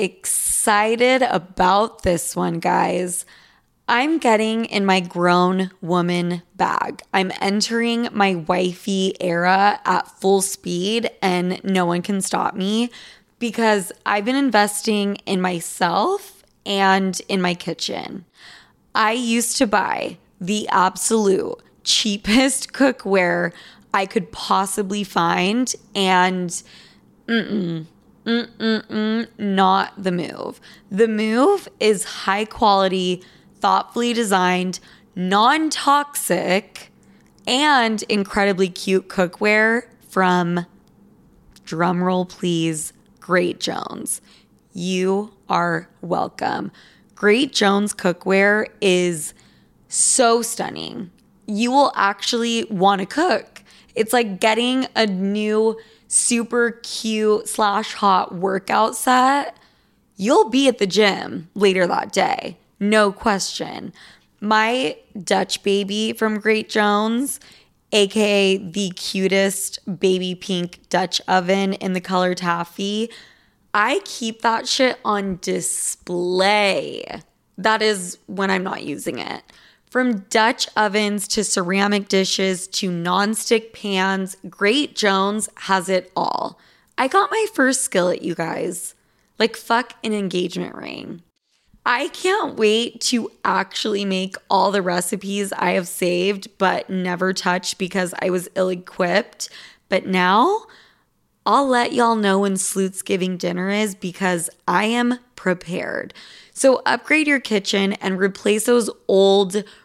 excited about this one, guys. I'm getting in my grown woman bag. I'm entering my wifey era at full speed, and no one can stop me because I've been investing in myself and in my kitchen. I used to buy the absolute cheapest cookware I could possibly find, and mm-mm, mm-mm, not the move. The move is high quality, thoughtfully designed, non toxic, and incredibly cute cookware from, drumroll please, Great Jones. You are welcome. Great Jones cookware is so stunning. You will actually want to cook. It's like getting a new super cute slash hot workout set. You'll be at the gym later that day, no question. My Dutch baby from Great Jones, aka the cutest baby pink Dutch oven in the color taffy, I keep that shit on display. That is when I'm not using it. From Dutch ovens to ceramic dishes to nonstick pans, Great Jones has it all. I got my first skillet, you guys. Like, fuck an engagement ring. I can't wait to actually make all the recipes I have saved but never touched because I was ill equipped. But now I'll let y'all know when Sleuth's Giving dinner is because I am prepared. So upgrade your kitchen and replace those old,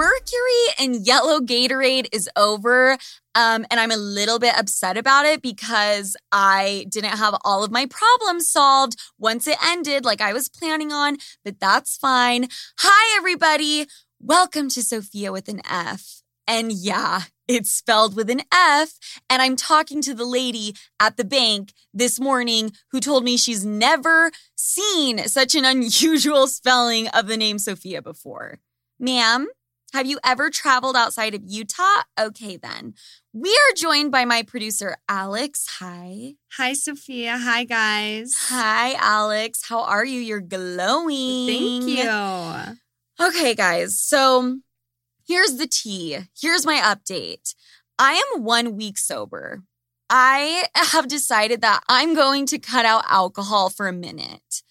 Mercury and yellow Gatorade is over. Um, and I'm a little bit upset about it because I didn't have all of my problems solved once it ended, like I was planning on, but that's fine. Hi, everybody. Welcome to Sofia with an F. And yeah, it's spelled with an F. And I'm talking to the lady at the bank this morning who told me she's never seen such an unusual spelling of the name Sophia before. Ma'am, have you ever traveled outside of Utah? Okay, then. We are joined by my producer, Alex. Hi. Hi, Sofia. Hi, guys. Hi, Alex. How are you? You're glowing. Thank you. Okay, guys. So here's the tea. Here's my update. I am one week sober. I have decided that I'm going to cut out alcohol for a minute.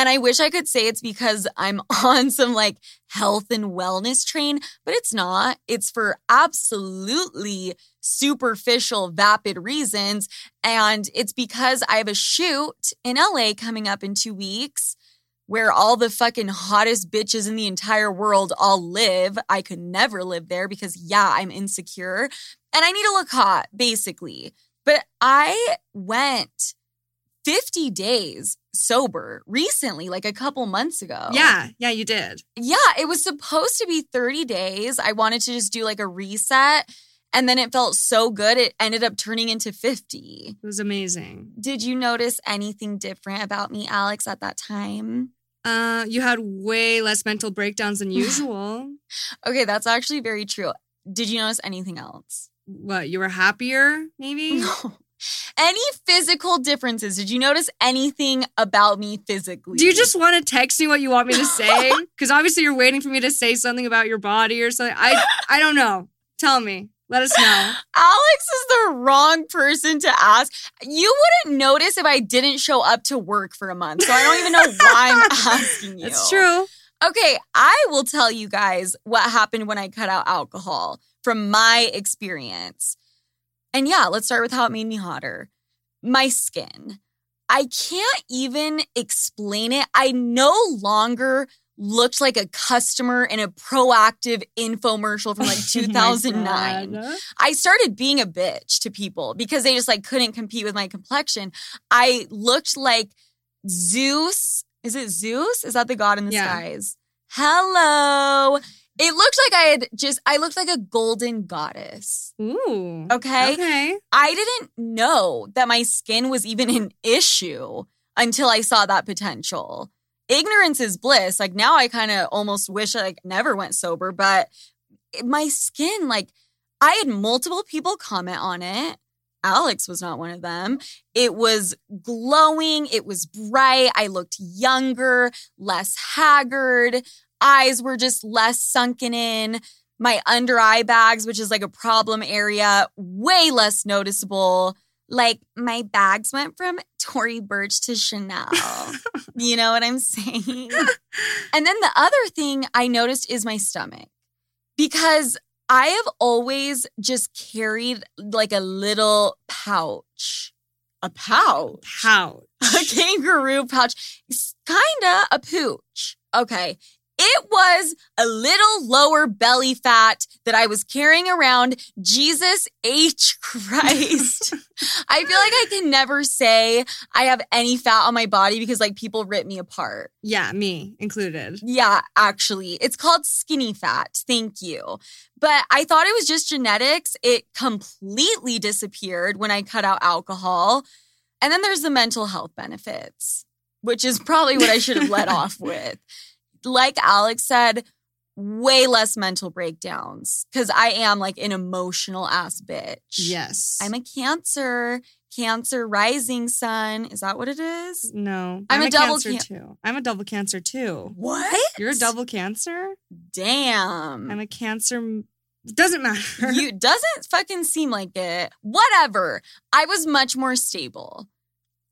And I wish I could say it's because I'm on some like health and wellness train, but it's not. It's for absolutely superficial, vapid reasons. And it's because I have a shoot in LA coming up in two weeks where all the fucking hottest bitches in the entire world all live. I could never live there because, yeah, I'm insecure and I need to look hot, basically. But I went 50 days sober recently, like a couple months ago. Yeah, yeah, you did. Yeah, it was supposed to be 30 days. I wanted to just do like a reset. And then it felt so good, it ended up turning into 50. It was amazing. Did you notice anything different about me, Alex, at that time? Uh, you had way less mental breakdowns than usual. okay, that's actually very true. Did you notice anything else? What, you were happier, maybe? Any physical differences? Did you notice anything about me physically? Do you just want to text me what you want me to say? Because obviously you're waiting for me to say something about your body or something. I I don't know. Tell me. Let us know. Alex is the wrong person to ask. You wouldn't notice if I didn't show up to work for a month. So I don't even know why I'm asking you. That's true. Okay, I will tell you guys what happened when I cut out alcohol from my experience. And yeah, let's start with how it made me hotter. My skin. I can't even explain it. I no longer looked like a customer in a Proactiv infomercial from like 2009. Oh I started being a bitch to people because they just like couldn't compete with my complexion. I looked like Zeus. Is it Zeus? Is that the god in the Yeah. skies? Hello. It looked like I had just, I looked like a golden goddess. Ooh. Okay. Okay. I didn't know that my skin was even an issue until I saw that potential. Ignorance is bliss. Like now I kind of almost wish I like never went sober, but my skin, like I had multiple people comment on it. Alex was not one of them. It was glowing. It was bright. I looked younger, less haggard. Eyes were just less sunken in. My under eye bags, which is like a problem area, way less noticeable. Like my bags went from Tory Burch to Chanel. you know what I'm saying? And then the other thing I noticed is my stomach because I have always just carried like a little pouch. A pouch? Pouch. A kangaroo pouch. Kinda a pooch. Okay. It was a little lower belly fat that I was carrying around. Jesus H. Christ. I feel like I can never say I have any fat on my body because like people rip me apart. Yeah, me included. Yeah, actually, it's called skinny fat. Thank you. But I thought it was just genetics. It completely disappeared when I cut out alcohol. And then there's the mental health benefits, which is probably what I should have let off with. Like Alex said, way less mental breakdowns because I am like an emotional ass bitch. Yes. I'm a cancer, cancer rising sun. Is that what it is? no. I'm a double cancer can- too. I'm a double cancer too. What? You're a double cancer? Damn. I'm a cancer. Doesn't matter. you doesn't fucking seem like it. Whatever. I was much more stable.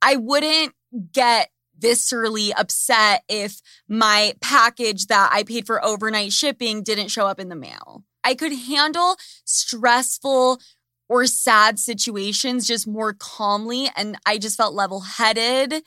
I wouldn't get viscerally upset if my package that I paid for overnight shipping didn't show up in the mail. I could handle stressful or sad situations just more calmly and I just felt level-headed.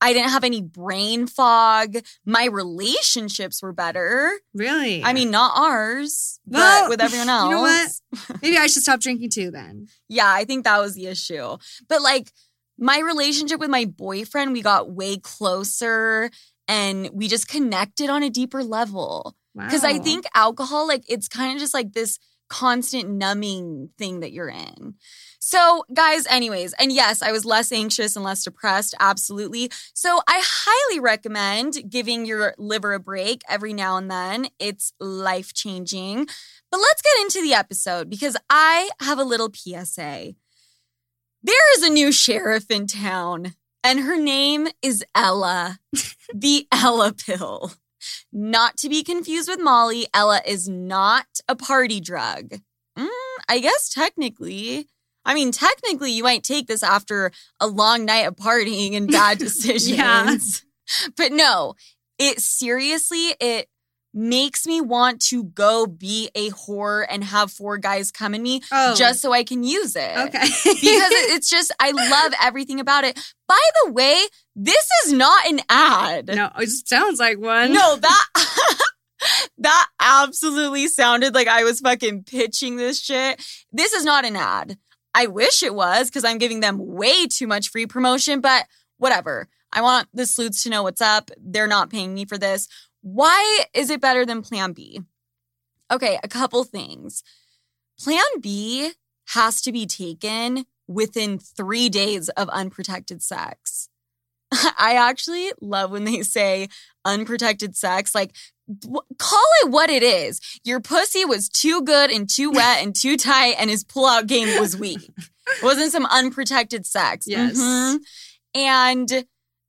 I didn't have any brain fog. My relationships were better. really? I mean, not ours, Well, but with everyone else. you know what? maybe I should stop drinking too then. Yeah, I think that was the issue. But like my relationship with my boyfriend, we got way closer and we just connected on a deeper level. Wow. Because I think alcohol, like, it's kind of just like this constant numbing thing that you're in. So, guys, anyways, and yes, I was less anxious and less depressed, absolutely. So, I highly recommend giving your liver a break every now and then. It's life changing. But let's get into the episode because I have a little PSA. There is a new sheriff in town, and her name is Ella, the Ella pill. Not to be confused with Molly, Ella is not a party drug. Mm, I guess technically. I mean, technically, you might take this after a long night of partying and bad decisions. Yeah. But no, it seriously, it makes me want to go be a whore and have four guys come in me Oh. just so I can use it okay. because it's just I love everything about it. By the way, this is not an ad. no, it sounds like one. No, that that absolutely sounded like I was fucking pitching this shit. This is not an ad. I wish it was because I'm giving them way too much free promotion, but whatever. I want the sleuths to know what's up. They're not paying me for this. Why is it better than Plan B? Okay, a couple things. Plan B has to be taken within three days of unprotected sex. I actually love when they say unprotected sex. Like, w- call it what it is. Your pussy was too good and too wet and too tight, and his pullout game was weak. It wasn't some unprotected sex. Yes. Mhm. And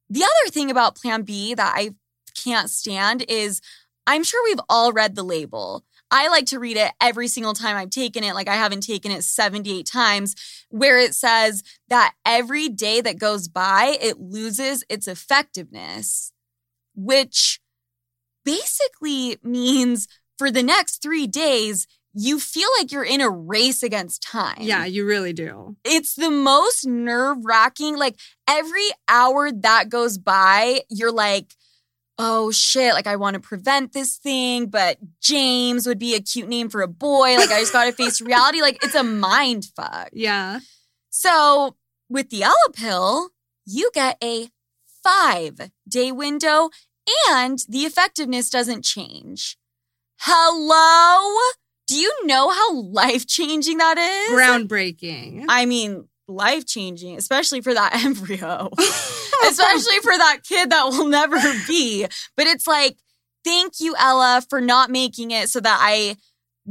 the other thing about Plan B that I can't stand is I'm sure we've all read the label. I like to read it every single time I've taken it, like I haven't taken it 78 times, where it says that every day that goes by, it loses its effectiveness, which basically means for the next three days, you feel like you're in a race against time Yeah, you really do. it's the most nerve wracking. Like every hour that goes by, you're like, oh shit, like I want to prevent this thing, but James would be a cute name for a boy. Like I just got to face reality. Like it's a mind fuck. Yeah. So with the Ella pill, you get a five day window and the effectiveness doesn't change. Hello? Do you know how life changing that is? Groundbreaking. I mean, life changing, especially for that embryo, especially for that kid that will never be. But it's like, thank you, Ella, for not making it so that I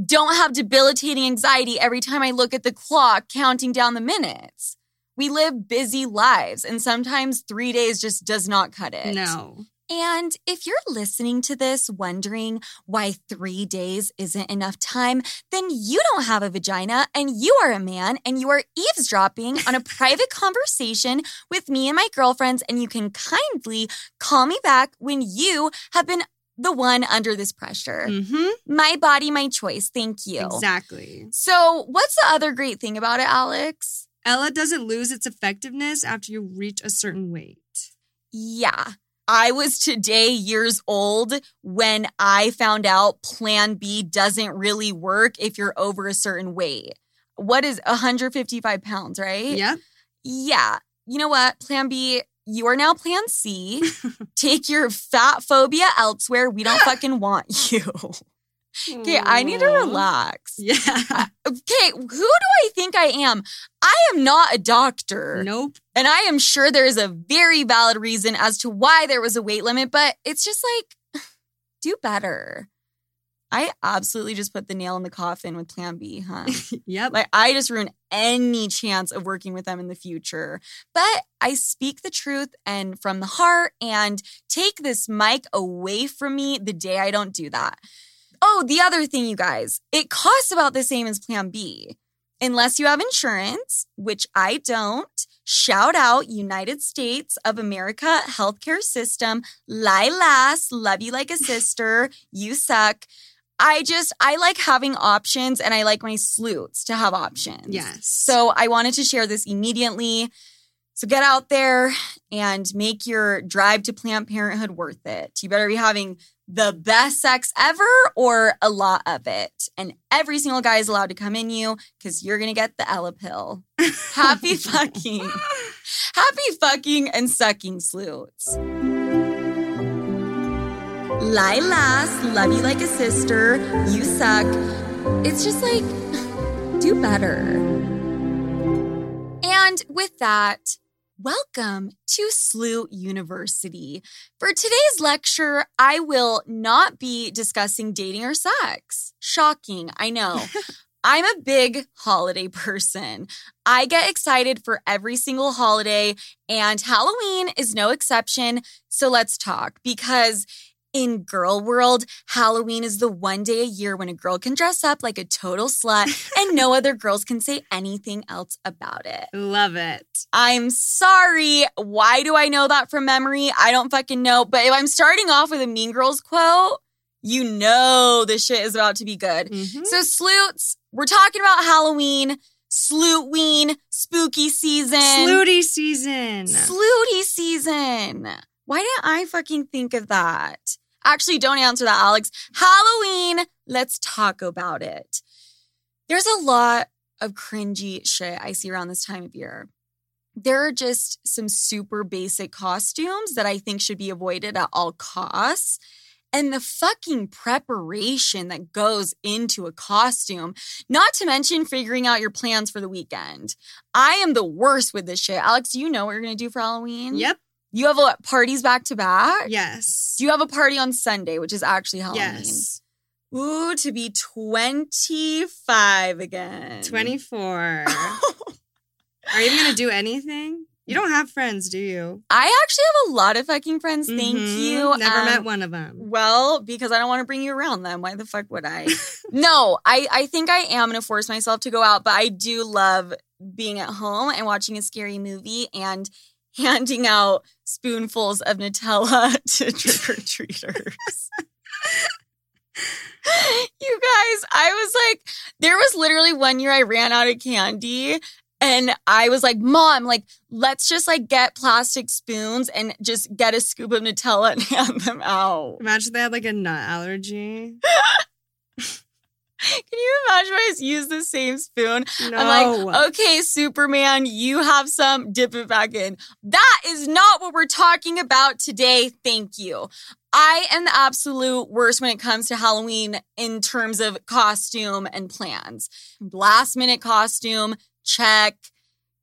don't have debilitating anxiety every time I look at the clock counting down the minutes. We live busy lives, and sometimes three days just does not cut it. no. And if you're listening to this wondering why three days isn't enough time, then you don't have a vagina and you are a man and you are eavesdropping on a private conversation with me and my girlfriends. And you can kindly call me back when you have been the one under this pressure. Mm-hmm. My body, my choice. Thank you. Exactly. So, what's the other great thing about it, Alex? Ella doesn't lose its effectiveness after you reach a certain weight. Yeah. I was today years old when I found out Plan B doesn't really work if you're over a certain weight. What is 155 pounds, right? Yeah. Yeah. You know what? Plan B, you are now Plan C. Take your fat phobia elsewhere. We don't fucking want you. Okay, I need to relax. Yeah. Okay, who do I think I am? I am not a doctor. Nope. And I am sure there is a very valid reason as to why there was a weight limit, but it's just like, do better. I absolutely just put the nail in the coffin with Plan B, huh? Yep. like, I just ruin any chance of working with them in the future. But I speak the truth and from the heart and take this mic away from me the day I don't do that. Oh, the other thing, you guys, it costs about the same as Plan B. Unless you have insurance, which I don't. Shout out United States of America healthcare system. Lilas, love you like a sister. You suck. I just, I like having options and I like my sleuths to have options. Yes. So I wanted to share this immediately. So get out there and make your drive to Planned Parenthood worth it. You better be having the best sex ever or a lot of it. And every single guy is allowed to come in you because you're going to get the Ella pill. Happy fucking. Happy fucking and sucking sleuths. Lilas, love you like a sister. You suck. It's just like, do better. And with that, welcome to SLU University. For today's lecture, I will not be discussing dating or sex. Shocking, I know. I'm a big holiday person. I get excited for every single holiday, and Halloween is no exception. So let's talk because in girl world, Halloween is the one day a year when a girl can dress up like a total slut and no other girls can say anything else about it. Love it. I'm sorry. Why do I know that from memory? I don't fucking know. But if I'm starting off with a Mean Girls quote, you know this shit is about to be good. Mhm. So, sleuths, we're talking about Halloween, Slootween, spooky season, Slutty season. Slooty season. Why didn't I fucking think of that? Actually, don't answer that, Alex. Halloween, let's talk about it. There's a lot of cringy shit I see around this time of year. There are just some super basic costumes that I think should be avoided at all costs. And the fucking preparation that goes into a costume, not to mention figuring out your plans for the weekend. I am the worst with this shit. Alex, do you know what you're gonna do for Halloween? Yep. You have what, parties back to back? Yes. Do you have a party on Sunday, which is actually Halloween? Yes. Ooh, to be 25 again. 24. Are you gonna do anything? You don't have friends, do you? I actually have a lot of fucking friends. Thank Mhm. you. Never Um, met one of them. Well, because I don't want to bring you around them. Why the fuck would I? no, I, I think I am going to force myself to go out, but I do love being at home and watching a scary movie and handing out spoonfuls of Nutella to trick or treaters. you guys, I was like, there was literally one year I ran out of candy. And I was like, Mom, like, let's just like get plastic spoons and just get a scoop of Nutella and hand them out. Imagine they had like a nut allergy. Can you imagine I just use the same spoon? No. I'm like, okay, Superman, you have some, dip it back in. That is not what we're talking about today. Thank you. I am the absolute worst when it comes to Halloween in terms of costume and plans. Last minute costume, check.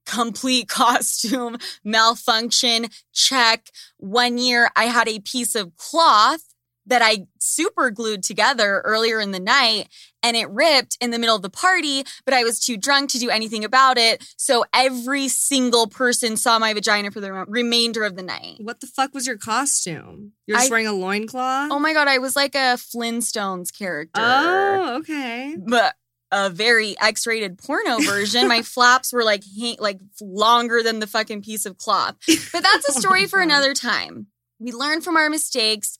Complete costume malfunction, check. One year I had a piece of cloth that I super glued together earlier in the night and it ripped in the middle of the party, but I was too drunk to do anything about it. So every single person saw my vagina for the remainder of the night. what the fuck was your costume? You're just I- wearing a loincloth? Oh my God, I was like a Flintstones character. Oh, okay. But a very X-rated porno version. My flaps were like hang- like longer than the fucking piece of cloth. But that's a Oh story my for another time. We learn from our mistakes.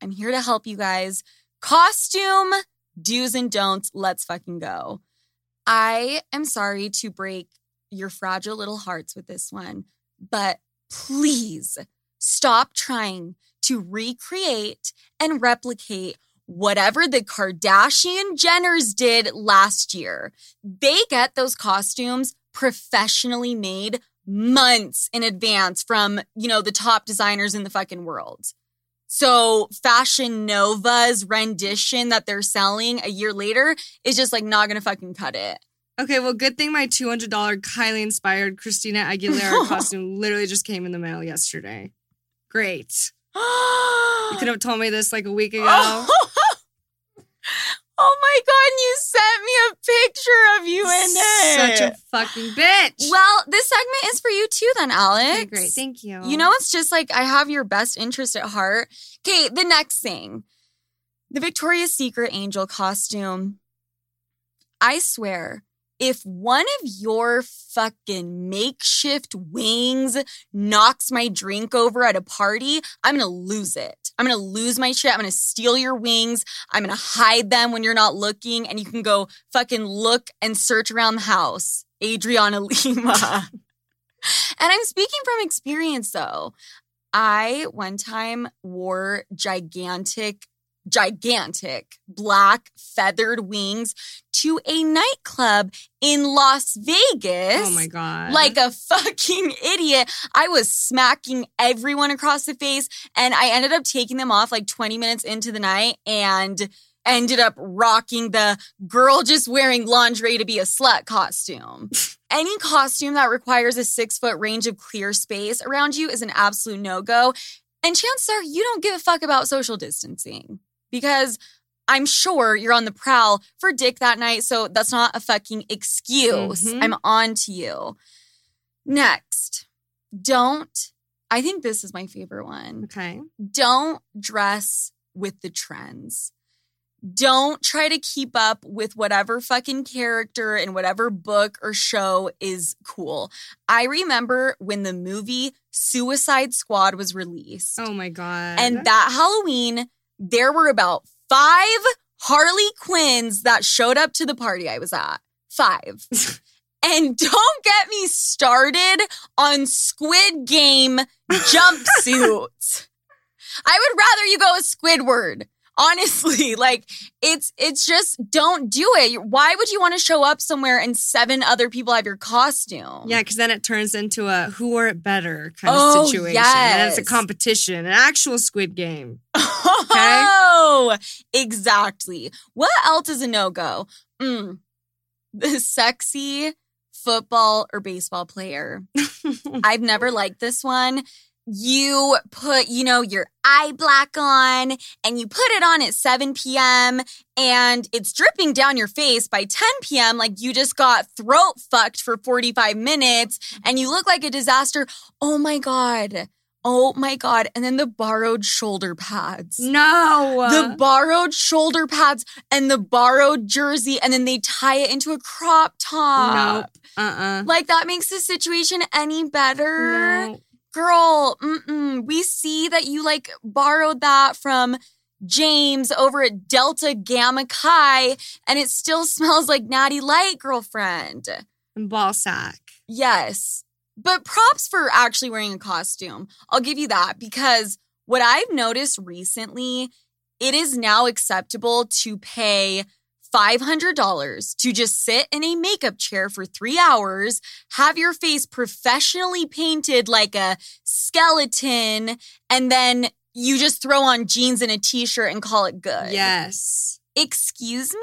I'm here to help you guys. Costume do's and don'ts. Let's fucking go. I am sorry to break your fragile little hearts with this one, but please stop trying to recreate and replicate whatever the Kardashian Jenners did last year. They get those costumes professionally made months in advance from, you know, the top designers in the fucking world. So Fashion Nova's rendition that they're selling a year later is just like not gonna fucking cut it. Okay, well, good thing my $200 Kylie inspired Christina Aguilera costume literally just came in the mail yesterday. Great. You could have told me this like a week ago. Oh. my god, you sent me a picture of you in it. Such a fucking bitch. well, this segment is for you too, then, Alex. okay, great. Thank you. You know, it's just like I have your best interest at heart. Okay, the next thing the Victoria's Secret angel costume. I swear, if one of your fucking makeshift wings knocks my drink over at a party, I'm gonna lose it. I'm gonna lose my shit. I'm gonna steal your wings. I'm gonna hide them when you're not looking, and you can go fucking look and search around the house. Adriana Lima. and I'm speaking from experience though. I one time wore gigantic, gigantic black feathered wings to a nightclub in Las Vegas. Oh my God. Like a fucking idiot. I was smacking everyone across the face and I ended up taking them off like 20 minutes into the night and ended up rocking the girl just wearing lingerie to be a slut costume. Any costume that requires a six foot range of clear space around you is an absolute no go. And chances are you don't give a fuck about social distancing because I'm sure you're on the prowl for dick that night. So that's not a fucking excuse. Mhm. I'm on to you. Next, don't, I think this is my favorite one okay. don't dress with the trends. Don't try to keep up with whatever fucking character in whatever book or show is cool. I remember when the movie Suicide Squad was released. Oh my God. And that Halloween, there were about five Harley Quinns that showed up to the party I was at. Five. and don't get me started on Squid Game jumpsuits. I would rather you go with Squidward. Honestly, like it's it's just don't do it. Why would you want to show up somewhere and seven other people have your costume? Yeah, because then it turns into a who wore it better kind Oh, of situation. And then it's a competition, an actual Squid Game. Oh, exactly. What else is a no go? Mm, the sexy football or baseball player. I've never liked this one. You put, you know, your eye black on and you put it on at 7 p.m. and it's dripping down your face by 10 p.m. like you just got throat fucked for 45 minutes and you look like a disaster. Oh my God. Oh my God. And then the borrowed shoulder pads no. the borrowed shoulder pads and the borrowed jersey, and then they tie it into a crop top. Nope. Uh-uh. Like that makes the situation any better. No. Girl, mm-mm. we see that you like borrowed that from James over at Delta Gamma Chi, and it still smells like Natty Light, girlfriend. And ball sack. Yes. But props for actually wearing a costume. I'll give you that because what I've noticed recently, it is now acceptable to pay $500 to just sit in a makeup chair for three hours, have your face professionally painted like a skeleton, and then you just throw on jeans and a t shirt and call it good. Yes. Excuse me?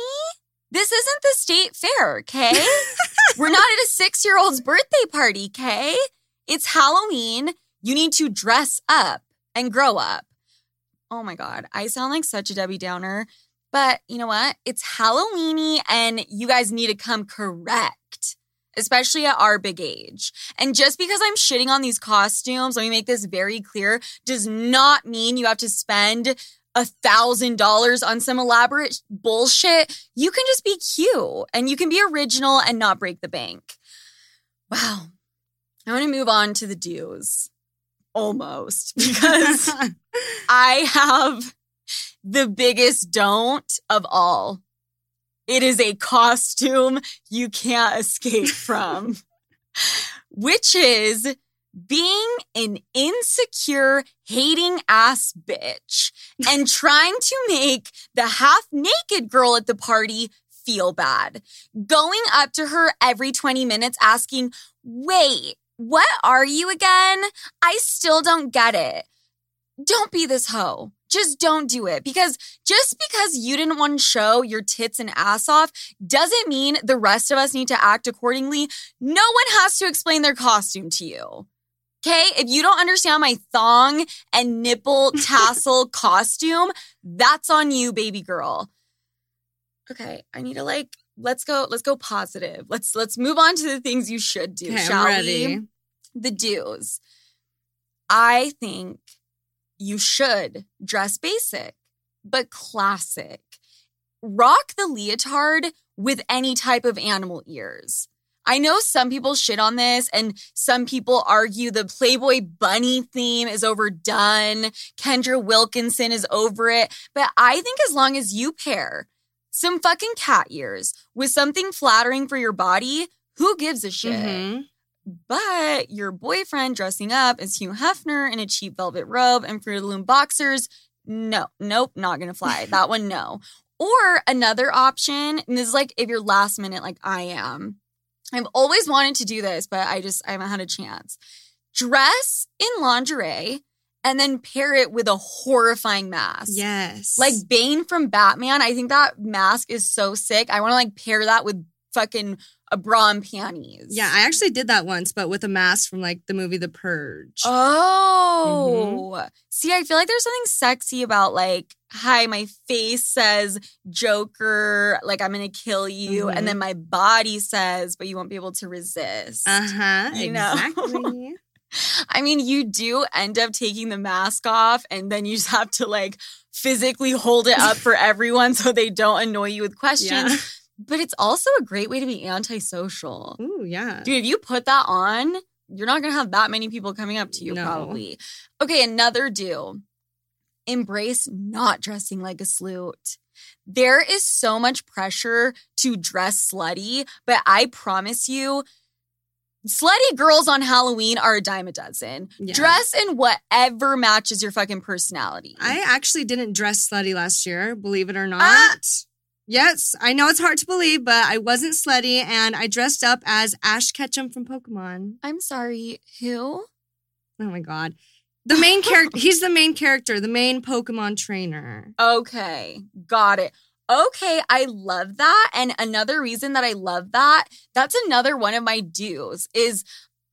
This isn't the state fair, okay? We're not at a six year old's birthday party, okay? It's Halloween. You need to dress up and grow up. Oh my God, I sound like such a Debbie Downer. But you know what? It's Halloweeny and you guys need to come correct, especially at our big age. And just because I'm shitting on these costumes, let me make this very clear, does not mean you have to spend a thousand dollars on some elaborate bullshit. You can just be cute and you can be original and not break the bank. Wow. I want to move on to the dues. Almost because I have the biggest don't of all. It is a costume you can't escape from, which is being an insecure, hating ass bitch and trying to make the half naked girl at the party feel bad. Going up to her every 20 minutes asking, wait, what are you again? I still don't get it. Don't be this hoe. Just don't do it because just because you didn't want to show your tits and ass off doesn't mean the rest of us need to act accordingly. No one has to explain their costume to you. Okay. If you don't understand my thong and nipple tassel costume, that's on you, baby girl. Okay. I need to like, let's go, let's go positive. Let's, let's move on to the things you should do, Okay, shall we? The do's. I think you should dress basic, but classic. Rock the leotard with any type of animal ears. I know some people shit on this and some people argue the Playboy bunny theme is overdone. Kendra Wilkinson is over it. But I think as long as you pair some fucking cat ears with something flattering for your body, who gives a shit? Mhm. But your boyfriend dressing up as Hugh Hefner in a cheap velvet robe and Fruit of the Loom boxers, no, nope, not gonna fly. that one, no. Or another option, and this is like if you're last minute, like I am. I've always wanted to do this, but I just I haven't had a chance. Dress in lingerie and then pair it with a horrifying mask. Yes. Like Bane from Batman. I think that mask is so sick. I want to like pair that with fucking a bra and panties. yeah, I actually did that once, but with a mask from like the movie The Purge. Oh, see, I feel like there's something sexy about like, hi, my face says Joker, like I'm gonna kill you, Mhm. and then my body says, but you won't be able to resist. Uh huh. You know. Exactly. I mean, you do end up taking the mask off, and then you just have to like physically hold it up for everyone so they don't annoy you with questions. yeah. But it's also a great way to be antisocial. Ooh, yeah. Dude, if you put that on, you're not gonna have that many people coming up to you, No. probably. Okay, another do. Embrace not dressing like a sleut. There is so much pressure to dress slutty, but I promise you, slutty girls on Halloween are a dime a dozen. Yeah. Dress in whatever matches your fucking personality. I actually didn't dress slutty last year, believe it or not. Ah! Yes, I know it's hard to believe, but I wasn't slutty and I dressed up as Ash Ketchum from Pokemon. I'm sorry, who? Oh my god. The main character, he's the main character, the main Pokemon trainer. Okay, got it. Okay, I love that. And another reason that I love that, that's another one of my do's is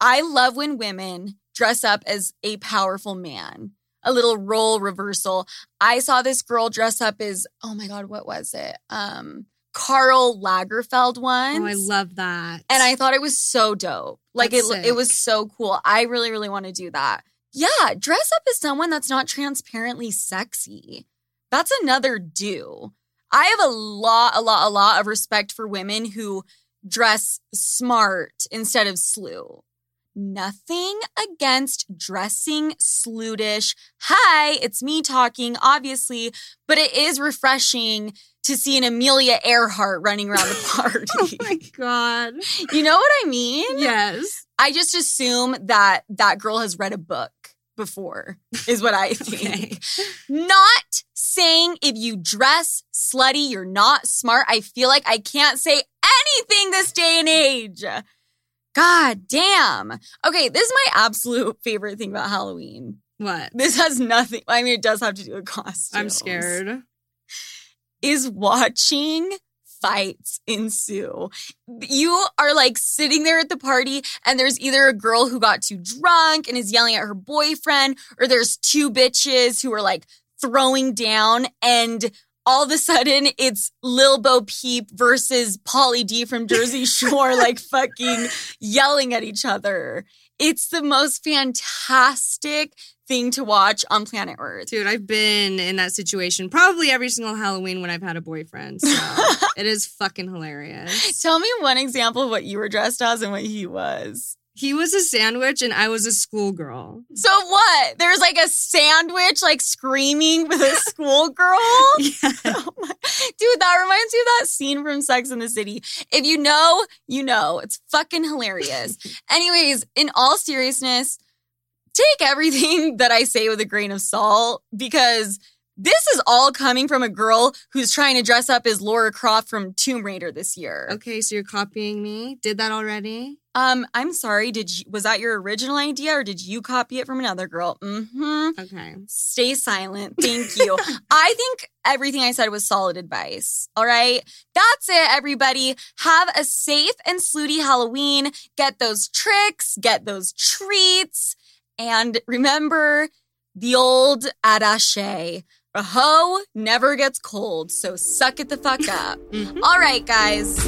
I love when women dress up as a powerful man. A little role reversal. I saw this girl dress up as, oh my God, what was it? Um, Karl Lagerfeld once. Oh, I love that. And I thought it was so dope. Like That's it, it was so cool. I really, really want to do that. Yeah, dress up as someone that's not transparently sexy. That's another do. I have a lot, a lot, a lot of respect for women who dress smart instead of slew. Nothing against dressing slutish. Hi, it's me talking, obviously, but it is refreshing to see an Amelia Earhart running around the party. Oh my god. You know what I mean? Yes. I just assume that that girl has read a book before, is what I think. Okay. Not saying if you dress slutty, you're not smart. I feel like I can't say anything this day and age. God damn. Okay, this is my absolute favorite thing about Halloween. What? This has nothing, I mean, it does have to do with costumes. I'm scared. Is watching fights ensue. You are like sitting there at the party, and there's either a girl who got too drunk and is yelling at her boyfriend, or there's two bitches who are like throwing down, and all of a sudden it's Lil Bo Peep versus Pauly D from Jersey Shore, like fucking yelling at each other. It's the most fantastic thing to watch on planet Earth. Dude, I've been in that situation probably every single Halloween when I've had a boyfriend. So it is fucking hilarious. Tell me one example of what you were dressed as and what he was. He was a sandwich and I was a schoolgirl. So what? There's like a sandwich, like screaming with a schoolgirl. Yeah. Oh my- Dude, that reminds me of that scene from Sex in the City. If you know, you know. It's fucking hilarious. Anyways, in all seriousness, take everything that I say with a grain of salt because this is all coming from a girl who's trying to dress up as Lara Croft from Tomb Raider this year. Okay, so you're copying me? Did that already? Um, I'm sorry. Did you, was that your original idea or did you copy it from another girl? Mm-hmm. Okay. Stay silent. Thank you. I think everything I said was solid advice. All right. That's it, everybody. Have a safe and slutty Halloween. Get those tricks, get those treats. And remember the old adage a hoe never gets cold, so suck it the fuck up. Mhm. All right, guys.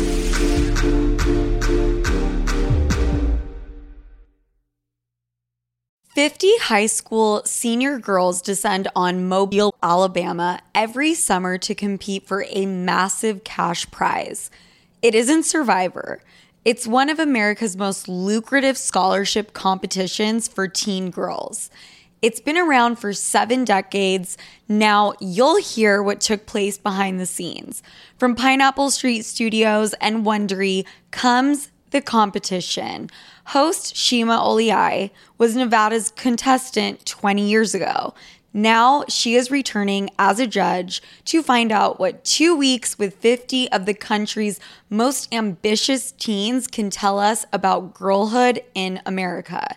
50 high school senior girls descend on Mobile, Alabama every summer to compete for a massive cash prize. It isn't Survivor. It's one of America's most lucrative scholarship competitions for teen girls. It's been around for seven decades. Now you'll hear what took place behind the scenes. From Pineapple Street Studios and Wondery comes the competition. Host Shima Oliai was Nevada's contestant 20 years ago. Now she is returning as a judge to find out what two weeks with 50 of the country's most ambitious teens can tell us about girlhood in America.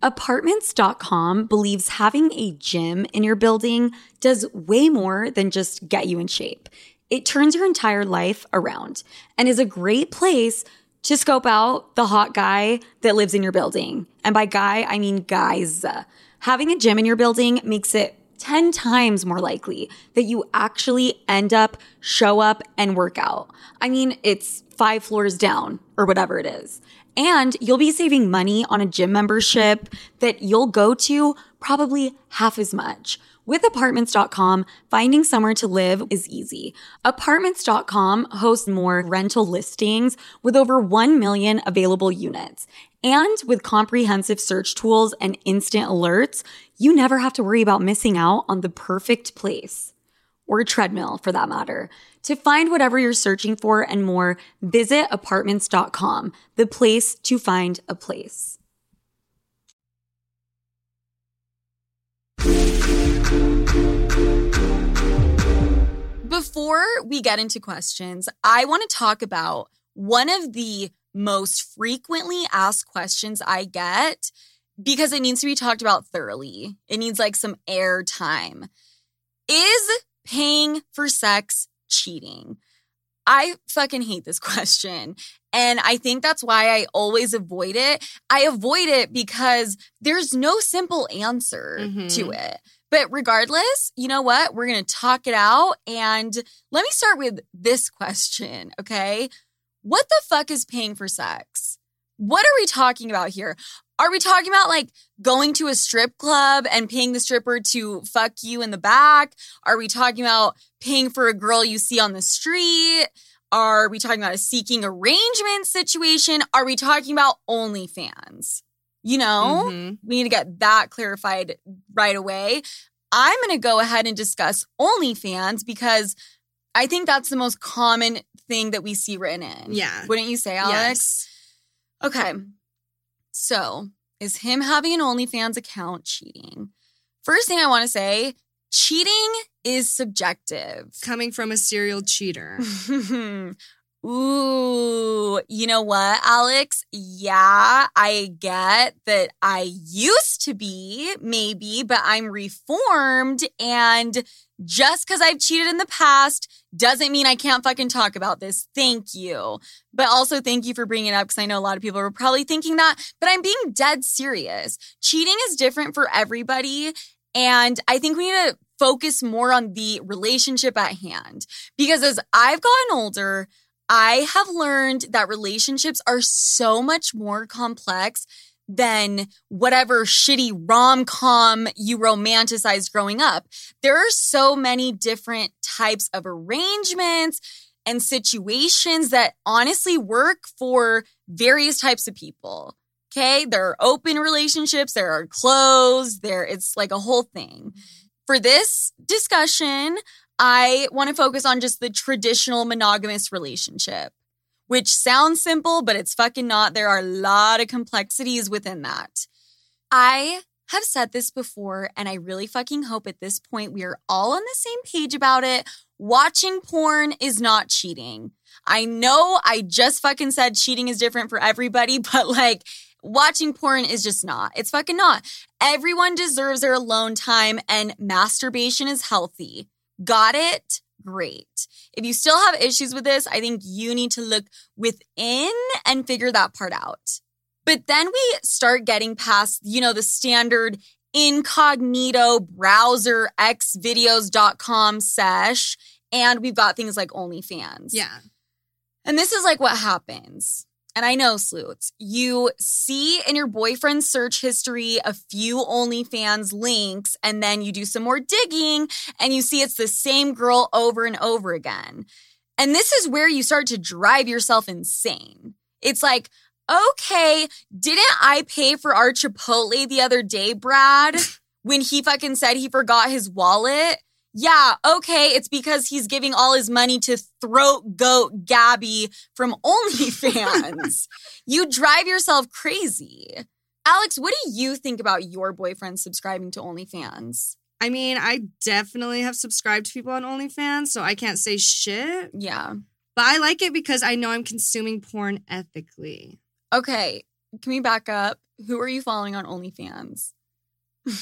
Apartments.com believes having a gym in your building does way more than just get you in shape. It turns your entire life around and is a great place to scope out the hot guy that lives in your building. And by guy, I mean guys. Having a gym in your building makes it 10 times more likely that you actually end up, show up, and work out. I mean, it's five floors down or whatever it is. And you'll be saving money on a gym membership that you'll go to probably half as much. With apartments.com, finding somewhere to live is easy. Apartments.com hosts more rental listings with over 1 million available units. And with comprehensive search tools and instant alerts, you never have to worry about missing out on the perfect place or treadmill for that matter. To find whatever you're searching for and more, visit apartments.com, the place to find a place. Before we get into questions, I want to talk about one of the most frequently asked questions I get because it needs to be talked about thoroughly. It needs like some air time. Is paying for sex cheating? I fucking hate this question. And I think that's why I always avoid it. I avoid it because there's no simple answer Mhm. to it. But regardless, you know what? We're going to talk it out. And let me start with this question, okay? What the fuck is paying for sex? What are we talking about here? Are we talking about like going to a strip club and paying the stripper to fuck you in the back? Are we talking about paying for a girl you see on the street? Are we talking about a seeking arrangement situation? Are we talking about OnlyFans? You know, Mhm. we need to get that clarified right away. I'm going to go ahead and discuss OnlyFans because I think that's the most common thing that we see written in. Yeah. Wouldn't you say, Alex? Yes. Okay. So, is him having an OnlyFans account cheating? First thing I want to say cheating is subjective. Coming from a serial cheater. Ooh, you know what, Alex? Yeah, I get that I used to be, maybe, but I'm reformed. And just because I've cheated in the past doesn't mean I can't fucking talk about this. Thank you. But also, thank you for bringing it up because I know a lot of people are probably thinking that, but I'm being dead serious. Cheating is different for everybody. And I think we need to focus more on the relationship at hand because as I've gotten older, I have learned that relationships are so much more complex than whatever shitty rom com you romanticized growing up. There are so many different types of arrangements and situations that honestly work for various types of people. Okay. There are open relationships, there are closed, there, it's like a whole thing. Mm-hmm. For this discussion, I want to focus on just the traditional monogamous relationship, which sounds simple, but it's fucking not. There are a lot of complexities within that. I have said this before, and I really fucking hope at this point we are all on the same page about it. Watching porn is not cheating. I know I just fucking said cheating is different for everybody, but like, watching porn is just not. It's fucking not. Everyone deserves their alone time, and masturbation is healthy. Got it? Great. If you still have issues with this, I think you need to look within and figure that part out. But then we start getting past, you know, the standard incognito browser xvideos.com sesh, and we've got things like OnlyFans. Yeah. And this is like what happens. And I know, sleuths, you see in your boyfriend's search history a few OnlyFans links, and then you do some more digging and you see it's the same girl over and over again. And this is where you start to drive yourself insane. It's like, okay, didn't I pay for our Chipotle the other day, Brad? when he fucking said he forgot his wallet? Yeah, okay, it's because he's giving all his money to throat goat Gabby from OnlyFans. you drive yourself crazy. Alex, what do you think about your boyfriend subscribing to OnlyFans? I mean, I definitely have subscribed to people on OnlyFans, so I can't say shit. Yeah. But I like it because I know I'm consuming porn ethically. Okay, can we back up? Who are you following on OnlyFans?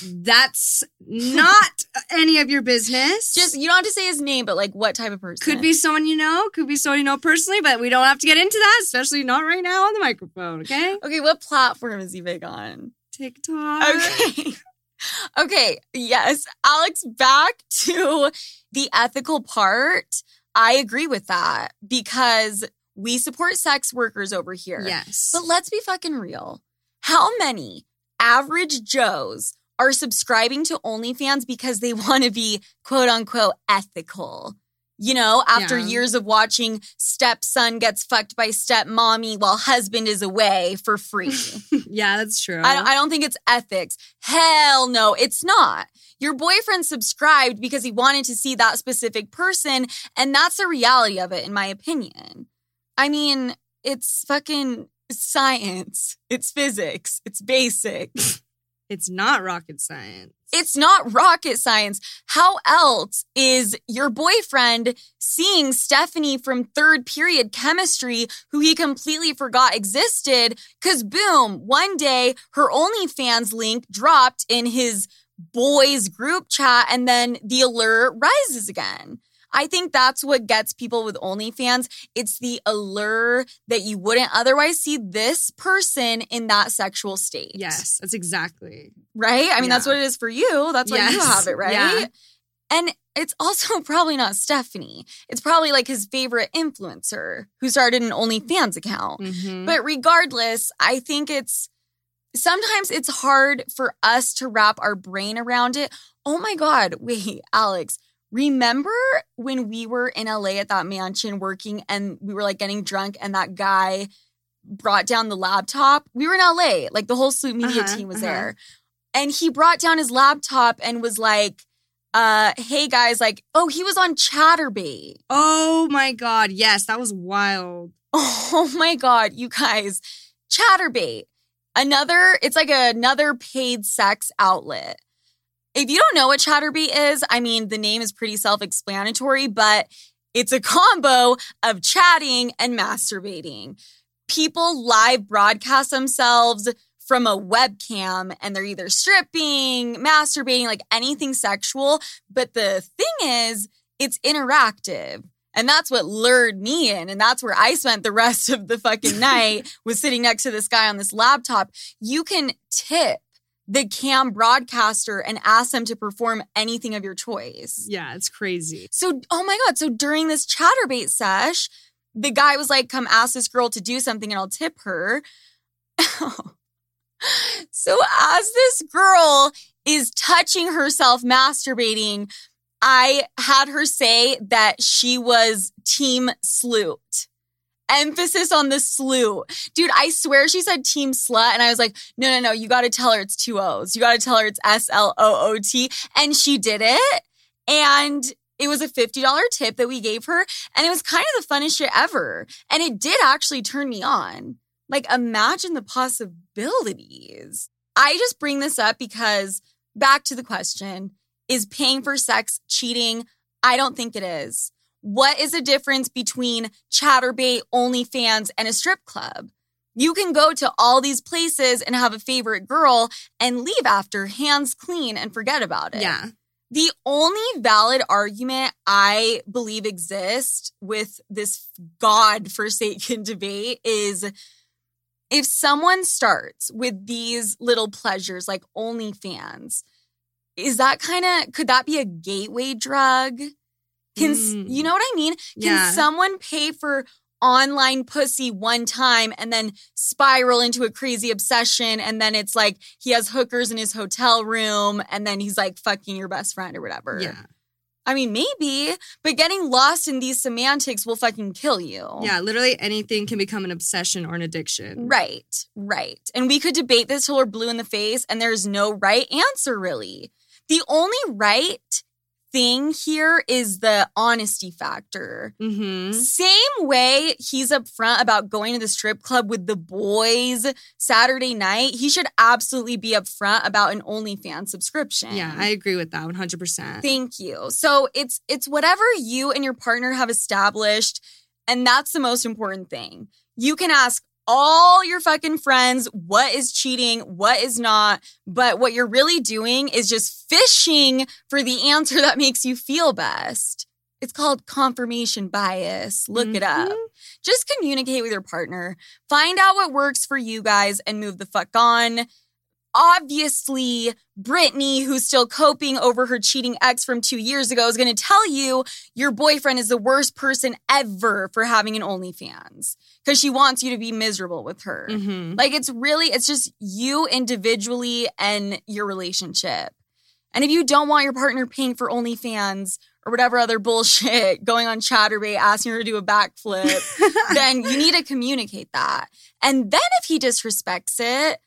That's not any of your business. Just you don't have to say his name, but like what type of person? could be someone you know, could be someone you know personally, but we don't have to get into that, especially not right now on the microphone, okay? Okay, what platform is he big on? TikTok. Okay. okay, yes. Alex, back to the ethical part. I agree with that because we support sex workers over here. Yes. But let's be fucking real. How many average Joes are subscribing to OnlyFans because they want to be quote unquote ethical? You know, after Yeah. years of watching stepson gets fucked by stepmommy while husband is away for free. yeah, that's true. I, I don't think it's ethics. Hell no, it's not. Your boyfriend subscribed because he wanted to see that specific person, and that's the reality of it, in my opinion. I mean, it's fucking science, it's physics, it's basic. it's not rocket science. It's not rocket science. How else is your boyfriend seeing Stephanie from third period chemistry, who he completely forgot existed? Because, boom, one day her OnlyFans link dropped in his boys group chat, and then the allure rises again. I think that's what gets people with OnlyFans. It's the allure that you wouldn't otherwise see this person in that sexual state. Yes, that's exactly. Right? I mean, that's what it is for you. That's why you have it, right? Yeah. And it's also probably not Stephanie. It's probably like his favorite influencer who started an OnlyFans account. Mhm. But regardless, I think it's sometimes it's hard for us to wrap our brain around it. Oh my God, wait, Alex, Remember when we were in LA at that mansion working and we were like getting drunk and that guy brought down the laptop? We were in LA, like the whole Sloop Media Uh-huh, team was uh-huh. there. And he brought down his laptop and was like, uh, hey guys, like, oh, he was on Chaturbate. Oh my God. Yes, that was wild. Oh my God, you guys. Chaturbate. Another, it's like another paid sex outlet. If you don't know what Chaturbate is, I mean, the name is pretty self explanatory, but it's a combo of chatting and masturbating. People live broadcast themselves from a webcam and they're either stripping, masturbating, like anything sexual. But the thing is, it's interactive. And that's what lured me in. And that's where I spent the rest of the fucking night was sitting next to this guy on this laptop. You can tip the cam broadcaster and ask them to perform anything of your choice. Yeah, it's crazy. So, oh my God. So during this Chaturbate sesh, the guy was like, come ask this girl to do something and I'll tip her. so as this girl is touching herself, masturbating, I had her say that she was team sloot. Emphasis on the slew. Dude, I swear she said team slut. And I was like, no, no, no, you got to tell her it's two O's. You got to tell her it's S L O O T. And she did it. And it was a $50 tip that we gave her. And it was kind of the funnest shit ever. And it did actually turn me on. Like, imagine the possibilities. I just bring this up because back to the question is paying for sex cheating? I don't think it is. What is the difference between Chaturbate, OnlyFans, and a strip club? You can go to all these places and have a favorite girl and leave after hands clean and forget about it. Yeah. The only valid argument I believe exists with this God forsaken debate is if someone starts with these little pleasures like OnlyFans, is that kind of, could that be a gateway drug? Can, Mm. you know what I mean? Can Yeah. someone pay for online pussy one time and then spiral into a crazy obsession and then it's like he has hookers in his hotel room and then he's like fucking your best friend or whatever. Yeah. I mean, maybe, but getting lost in these semantics will fucking kill you. Yeah. Literally anything can become an obsession or an addiction. Right, right. And we could debate this till we're blue in the face, and there's no right answer, really. The only right thing here is the honesty factor. Mm-hmm. Same way he's upfront about going to the strip club with the boys Saturday night, he should absolutely be upfront about an OnlyFans subscription. Yeah, I agree with that 100%. Thank you. So it's it's whatever you and your partner have established and that's the most important thing. You can ask all your fucking friends what is cheating, what is not, but what you're really doing is just fishing for the answer that makes you feel best. It's called confirmation bias. Look it up. Mhm. Just communicate with your partner. Find out what works for you guys and move the fuck on. Obviously, Brittany, who's still coping over her cheating ex from two years ago, is going to tell you your boyfriend is the worst person ever for having an OnlyFans because she wants you to be miserable with her. Mhm. Like, it's really, it's just you individually and your relationship. And if you don't want your partner paying for OnlyFans or whatever other bullshit, going on Chaturbate, asking her to do a backflip, then you need to communicate that. And then if he disrespects it,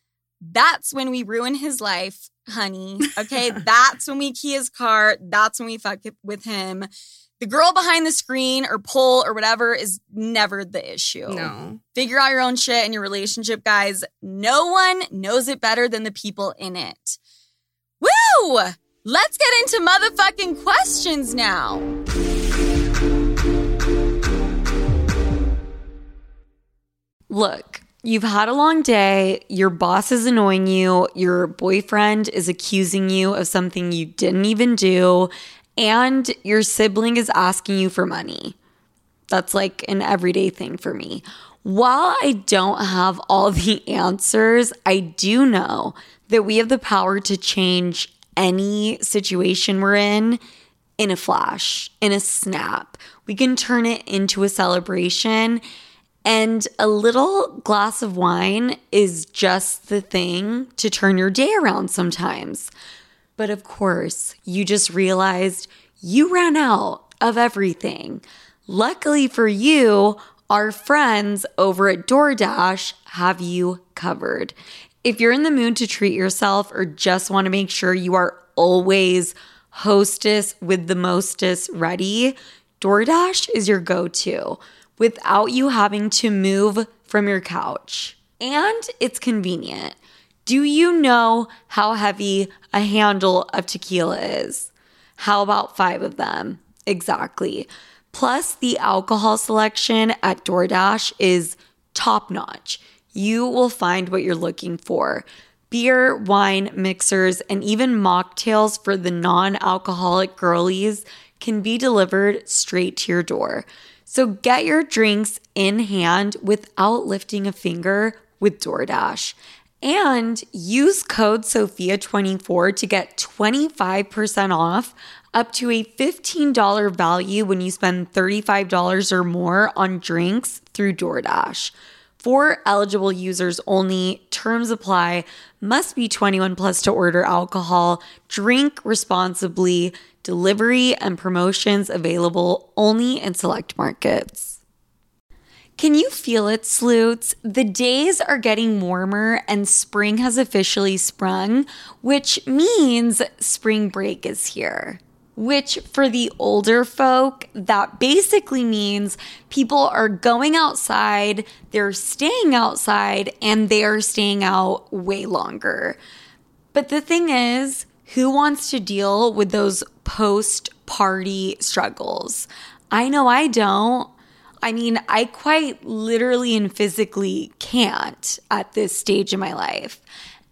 that's when we ruin his life, honey. Okay. that's when we key his car. That's when we fuck with him. The girl behind the screen or pole or whatever is never the issue. No. Figure out your own shit in your relationship, guys. No one knows it better than the people in it. Woo! Let's get into motherfucking questions now. Look, you've had a long day, your boss is annoying you, your boyfriend is accusing you of something you didn't even do, and your sibling is asking you for money. That's like an everyday thing for me. While I don't have all the answers, I do know that we have the power to change any situation we're in in a flash, in a snap. We can turn it into a celebration. And a little glass of wine is just the thing to turn your day around sometimes. But of course, you just realized you ran out of everything. Luckily for you, our friends over at DoorDash have you covered. If you're in the mood to treat yourself or just want to make sure you are always hostess with the mostest ready, DoorDash is your go to without you having to move from your couch. And it's convenient. Do you know how heavy a handle of tequila is? How about five of them? Exactly. Plus, the alcohol selection at DoorDash is top notch. You will find what you're looking for beer, wine, mixers, and even mocktails for the non alcoholic girlies can be delivered straight to your door. So get your drinks in hand without lifting a finger with DoorDash. And use code SOFIA24 to get 25% off up to a $15 value when you spend $35 or more on drinks through DoorDash. For eligible users only, terms apply, must be 21 plus to order alcohol, drink responsibly, delivery and promotions available only in select markets. Can you feel it, sleuths? The days are getting warmer and spring has officially sprung, which means spring break is here which for the older folk, that basically means people are going outside, they're staying outside, and they're staying out way longer. But the thing is, who wants to deal with those post party struggles? I know I don't. I mean, I quite literally and physically can't at this stage in my life.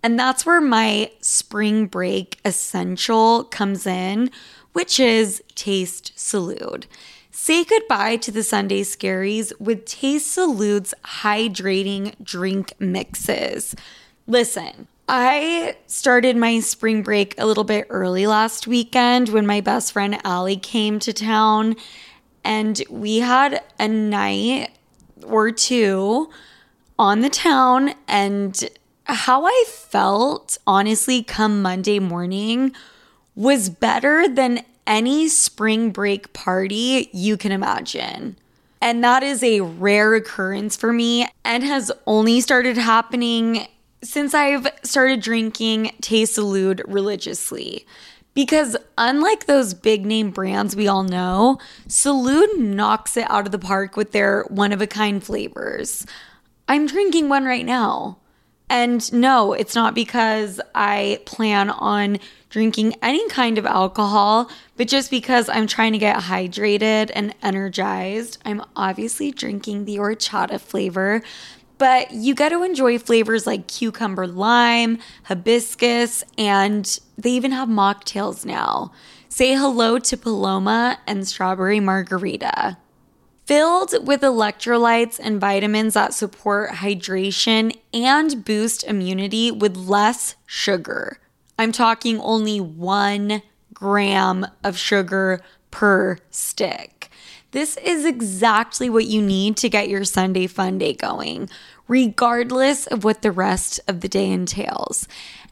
And that's where my spring break essential comes in, which is Taste Salud. Say goodbye to the Sunday scaries with Taste Salud's hydrating drink mixes. Listen, I started my spring break a little bit early last weekend when my best friend Allie came to town, and we had a night or two on the town. And how I felt, honestly, come Monday morning was better than any spring break party you can imagine. And that is a rare occurrence for me and has only started happening since I've started drinking Taste Salud religiously. Because unlike those big name brands we all know, Salud knocks it out of the park with their one of a kind flavors. I'm drinking one right now. And no, it's not because I plan on drinking any kind of alcohol, but just because I'm trying to get hydrated and energized. I'm obviously drinking the horchata flavor, but you get to enjoy flavors like cucumber lime, hibiscus, and they even have mocktails now. Say hello to Paloma and strawberry margarita. Filled with electrolytes and vitamins that support hydration and boost immunity with less sugar. I'm talking only one gram of sugar per stick. This is exactly what you need to get your Sunday fun day going, regardless of what the rest of the day entails.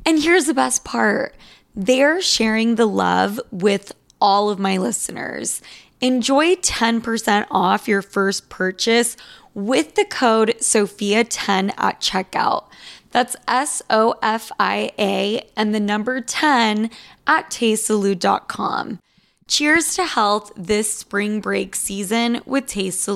And here's the best part they're sharing the love with all of my listeners. Enjoy 10% off your first purchase with the code SOFIA10 at checkout. That's S O F I A and the number 10 at tastesalud.com. Cheers to health this spring break season with Taste.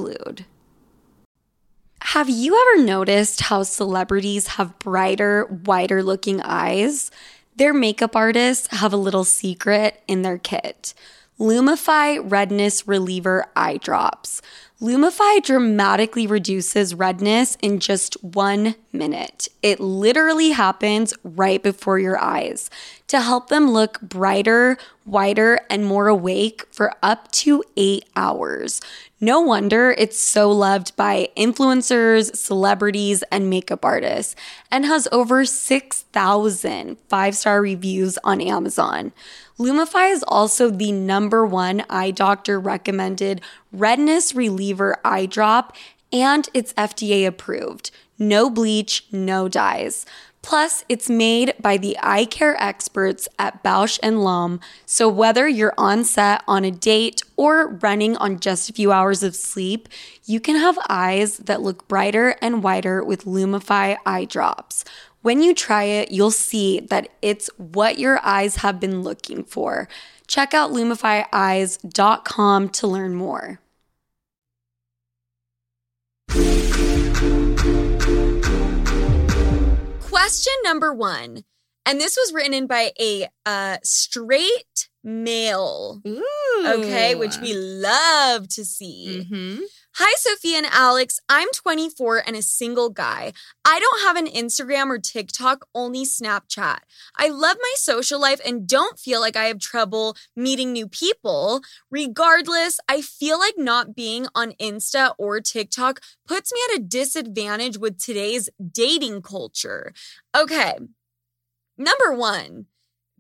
Have you ever noticed how celebrities have brighter, wider looking eyes? Their makeup artists have a little secret in their kit. Lumify Redness Reliever Eye Drops. Lumify dramatically reduces redness in just one minute. It literally happens right before your eyes to help them look brighter, whiter, and more awake for up to eight hours. No wonder it's so loved by influencers, celebrities, and makeup artists, and has over 6,000 five star reviews on Amazon. Lumify is also the number one eye doctor recommended redness reliever eye drop, and it's FDA approved. No bleach, no dyes. Plus, it's made by the eye care experts at Bausch and Lomb, so whether you're on set on a date or running on just a few hours of sleep, you can have eyes that look brighter and whiter with Lumify eye drops. When you try it, you'll see that it's what your eyes have been looking for. Check out lumifyeyes.com to learn more. Question number one. And this was written in by a uh, straight male. Ooh. Okay, which we love to see. Mhm. Hi, Sofia and Alex. I'm 24 and a single guy. I don't have an Instagram or TikTok, only Snapchat. I love my social life and don't feel like I have trouble meeting new people. Regardless, I feel like not being on Insta or TikTok puts me at a disadvantage with today's dating culture. Okay, number one.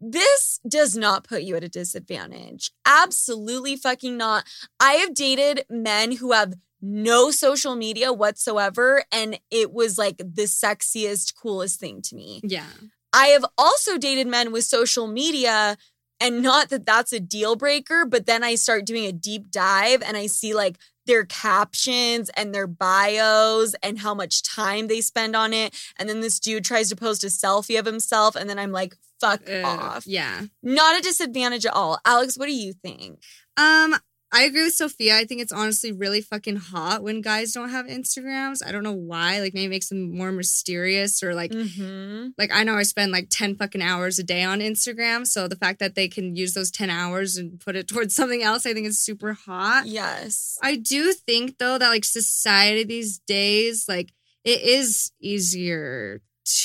This does not put you at a disadvantage. Absolutely fucking not. I have dated men who have no social media whatsoever, and it was like the sexiest, coolest thing to me. Yeah. I have also dated men with social media, and not that that's a deal breaker, but then I start doing a deep dive and I see like their captions and their bios and how much time they spend on it. And then this dude tries to post a selfie of himself, and then I'm like, fuck Ugh, off. Yeah. Not a disadvantage at all. Alex, what do you think? Um, I agree with Sofia. I think it's honestly really fucking hot when guys don't have Instagrams. I don't know why. Like maybe it makes them more mysterious or like Mm-hmm. like I know I spend like 10 fucking hours a day on Instagram. So the fact that they can use those 10 hours and put it towards something else, I think is super hot. Yes. I do think though that like society these days, like it is easier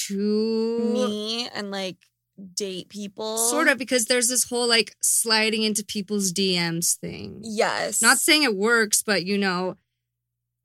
to Me and like date people. sort of because there's this whole like sliding into people's DMs thing. Yes. Not saying it works, but you know,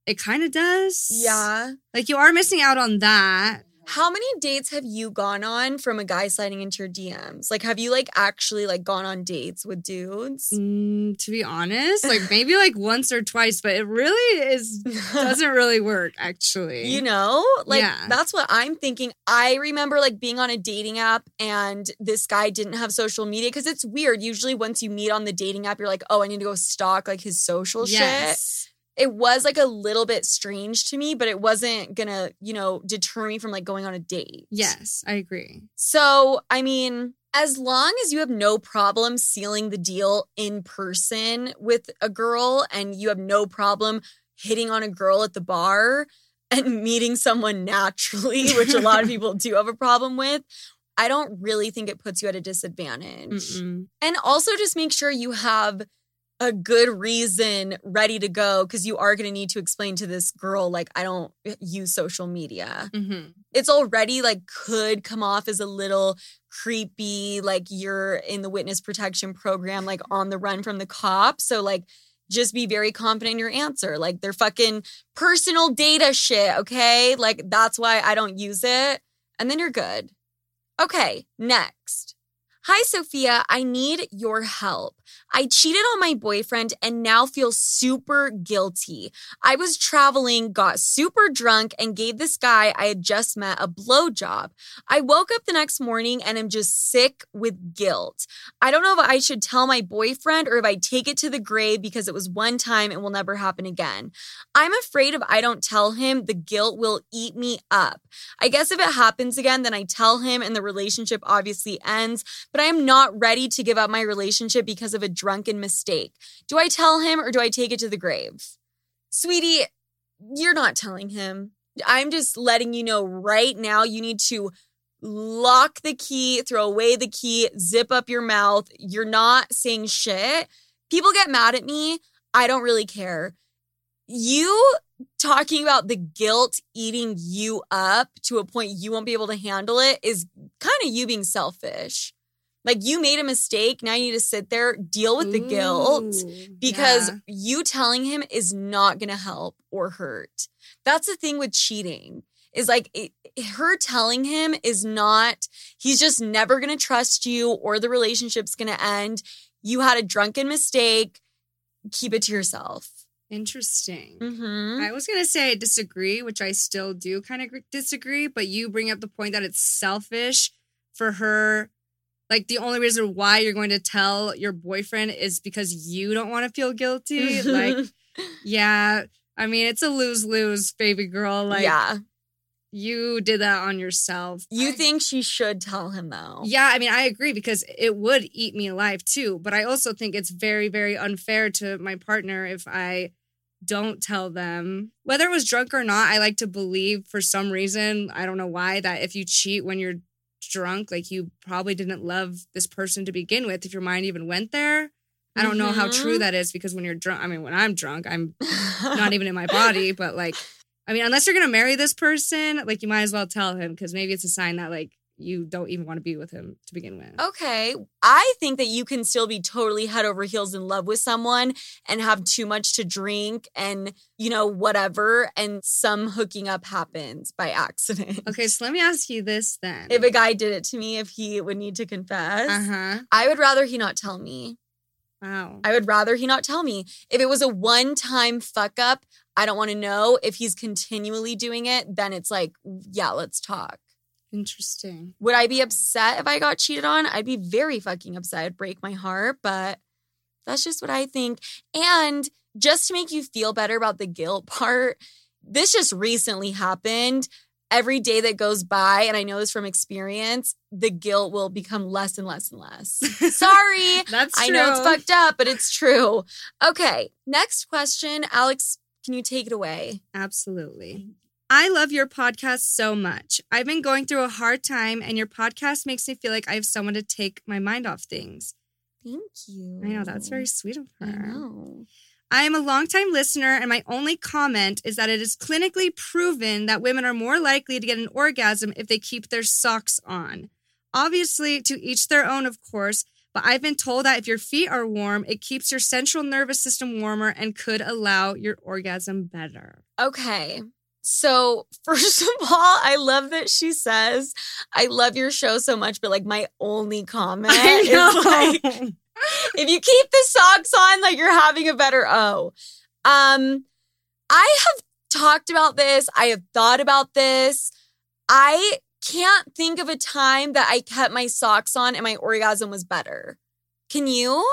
it kind of does. Yeah. Like you are missing out on that. How many dates have you gone on from a guy sliding into your DMs? Like, have you like actually like gone on dates with dudes? Mm, to be honest, like maybe like once or twice, but it really is doesn't really work actually. You know, like Yeah. that's what I'm thinking. I remember like being on a dating app and this guy didn't have social media because it's weird. Usually, once you meet on the dating app, you're like, oh, I need to go stalk like his social shit. It was like a little bit strange to me, but it wasn't gonna, you know, deter me from like going on a date. Yes, I agree. So, I mean, as long as you have no problem sealing the deal in person with a girl and you have no problem hitting on a girl at the bar and meeting someone naturally, which a lot of people do have a problem with, I don't really think it puts you at a disadvantage. Mm-mm. And also just make sure you have a good reason ready to go because you are going to need to explain to this girl, like, I don't use social media. Mhm. it's already like could come off as a little creepy like you're in the witness protection program like on the run from the cops so like just be very confident in your answer. Like they're fucking personal data shit okay? Like that's why i don't use it. And then you're good. Okay next Hi, Sofia. I need your help. I cheated on my boyfriend and now feel super guilty. I was traveling, got super drunk, and gave this guy I had just met a blowjob. I woke up the next morning and am just sick with guilt. I don't know if I should tell my boyfriend or if I take it to the grave because it was one time and will never happen again. I'm afraid if I don't tell him, the guilt will eat me up. I guess if it happens again, then I tell him and the relationship obviously ends, but I am not ready to give up my relationship because of a drunken mistake. Do I tell him or do I take it to the grave? Sweetie, you're not telling him. I'm just letting you know right now you need to lock the key, throw away the key, zip up your mouth. You're not saying shit. People get mad at me. I don't really care. You talking about the guilt eating you up to a point you won't be able to handle it is kind of you being selfish. Like you made a mistake. Now you need to sit there, deal with the guilt because yeah. you telling him is not going to help or hurt. That's the thing with cheating is like it, her telling him is not, he's just never going to trust you or the relationship's going to end. You had a drunken mistake. Keep it to yourself. Interesting. Mm-hmm. I was gonna say I disagree, which I still do kind of disagree. But you bring up the point that it's selfish for her. Like the only reason why you're going to tell your boyfriend is because you don't want to feel guilty. like, yeah, I mean it's a lose lose, baby girl. Like, yeah. you did that on yourself. You I- think she should tell him though? Yeah, I mean, I agree because it would eat me alive too. But I also think it's very, very unfair to my partner if I don't tell them. Whether it was drunk or not, I like to believe for some reason, I don't know why, that if you cheat when you're drunk, like you probably didn't love this person to begin with, if your mind even went there. I don't know how true Mhm. that is because when you're drunk, I mean, when I'm drunk, I'm not even in my body, but like, I mean, unless you're gonna marry this person, like you might as well tell him because maybe it's a sign that like you don't even want to be with him to begin with. Okay. I think that you can still be totally head over heels in love with someone and have too much to drink and, you know, whatever. And some hooking up happens by accident. Okay, so let me ask you this then. If a guy did it to me, if he would need to confess, uh huh. I would rather he not tell me. Wow. I would rather he not tell me. If it was a one time fuck up, I don't want to know. If he's continually doing it, then it's like, yeah, let's talk. Interesting. Would I be upset if I got cheated on? I'd be very fucking upset. It'd break my heart, but that's just what I think. And just to make you feel better about the guilt part, this just recently happened. Every day that goes by, and I know this from experience, the guilt will become less and less and less. Sorry. That's I know it's fucked up, but it's true. Okay, next question. Alex, can you take it away? Absolutely. I love your podcast so much. I've been going through a hard time, and your podcast makes me feel like I have someone to take my mind off things. Thank you. I know that's very sweet of her. I know. I am a longtime listener, and my only comment is that it is clinically proven that women are more likely to get an orgasm if they keep their socks on. Obviously, to each their own, of course, but I've been told that if your feet are warm, it keeps your central nervous system warmer and could allow your orgasm better. Okay. So, first of all, I love that she says, I love your show so much, but like my only comment is like, if you keep the socks on, like you're having a better O. Um, I have talked about this. I have thought about this. I can't think of a time that I kept my socks on and my orgasm was better. Can you?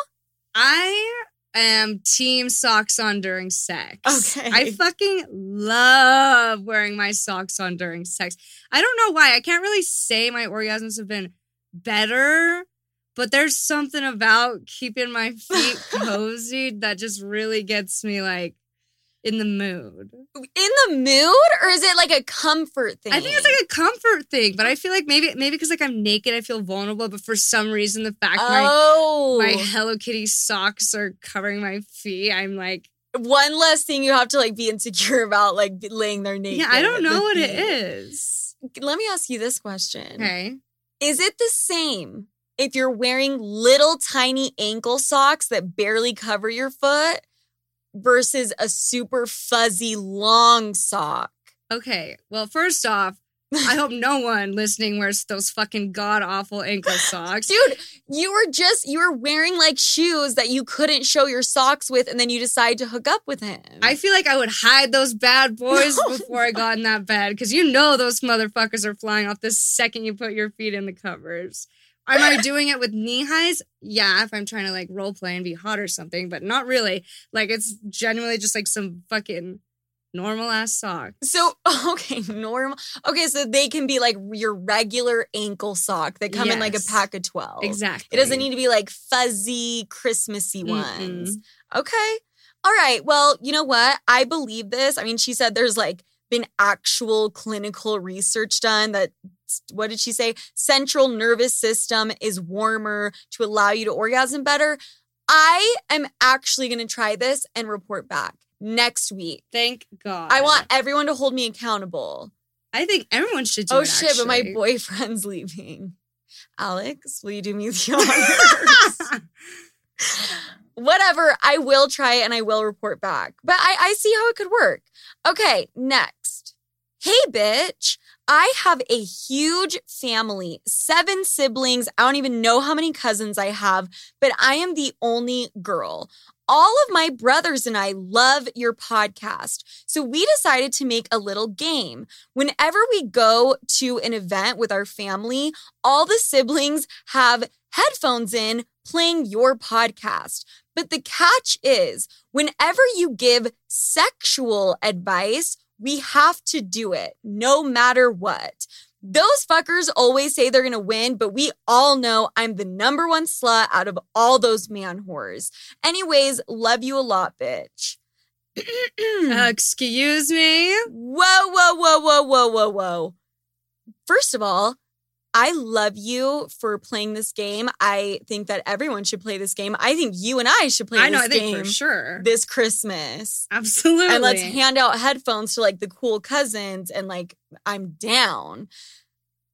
I am team socks on during sex. Okay. I fucking love wearing my socks on during sex. I don't know why. I can't really say my orgasms have been better, but there's something about keeping my feet cozy that just really gets me like in the mood. In the mood, or is it like a comfort thing? I think it's like a comfort thing, but I feel like maybe maybe because like I'm naked, I feel vulnerable. But for some reason, the fact my oh, my Hello Kitty socks are covering my feet, I'm like, one less thing you have to like be insecure about, like laying there naked. yeah, I don't know what it feet. is. Let me ask you this question: Okay. Is it the same if you're wearing little tiny ankle socks that barely cover your foot versus a super fuzzy long sock? Okay. Well, first off, I hope no one listening wears those fucking god awful ankle socks. Dude, you were just you were wearing like shoes that you couldn't show your socks with, and then you decide to hook up with him. I feel like I would hide those bad boys before I got in that bed because you know those motherfuckers are flying off the second you put your feet in the covers. Am I doing it with knee highs? Yeah, if I'm trying to like role play and be hot or something, but not really. Like it's genuinely just like some fucking normal ass socks. So okay, normal. Okay, so they can be like your regular ankle sock that come in like a pack of twelve. Exactly. It doesn't need to be like fuzzy, Christmassy Mm-mm. ones. Okay. All right. Well, you know what? I believe this. I mean, she said there's like been actual clinical research done that what did she say? Central nervous system is warmer to allow you to orgasm better. I am actually going to try this and report back next week. Thank God. I want everyone to hold me accountable. I think everyone should do oh it. shit, but my boyfriend's leaving. Alex, will you do me the honors? Whatever, I will try it and I will report back. But I, I see how it could work. Okay, next. Hey, bitch. I have a huge family, seven siblings. I don't even know how many cousins I have, but I am the only girl. all of my brothers and I love your podcast. So we decided to make a little game. Whenever we go to an event with our family, all the siblings have headphones in playing your podcast. But the catch is whenever you give sexual advice, we have to do it no matter what. Those fuckers always say they're gonna win, but we all know I'm the number one slut out of all those man whores. Anyways, love you a lot, bitch. Uh, excuse me. Whoa, whoa, whoa, whoa, whoa, whoa, whoa. First of all, I love you for playing this game. I think that everyone should play this game. I think you and I should play I know, this I think game for sure. this Christmas. Absolutely. And let's hand out headphones to like the cool cousins and like I'm down.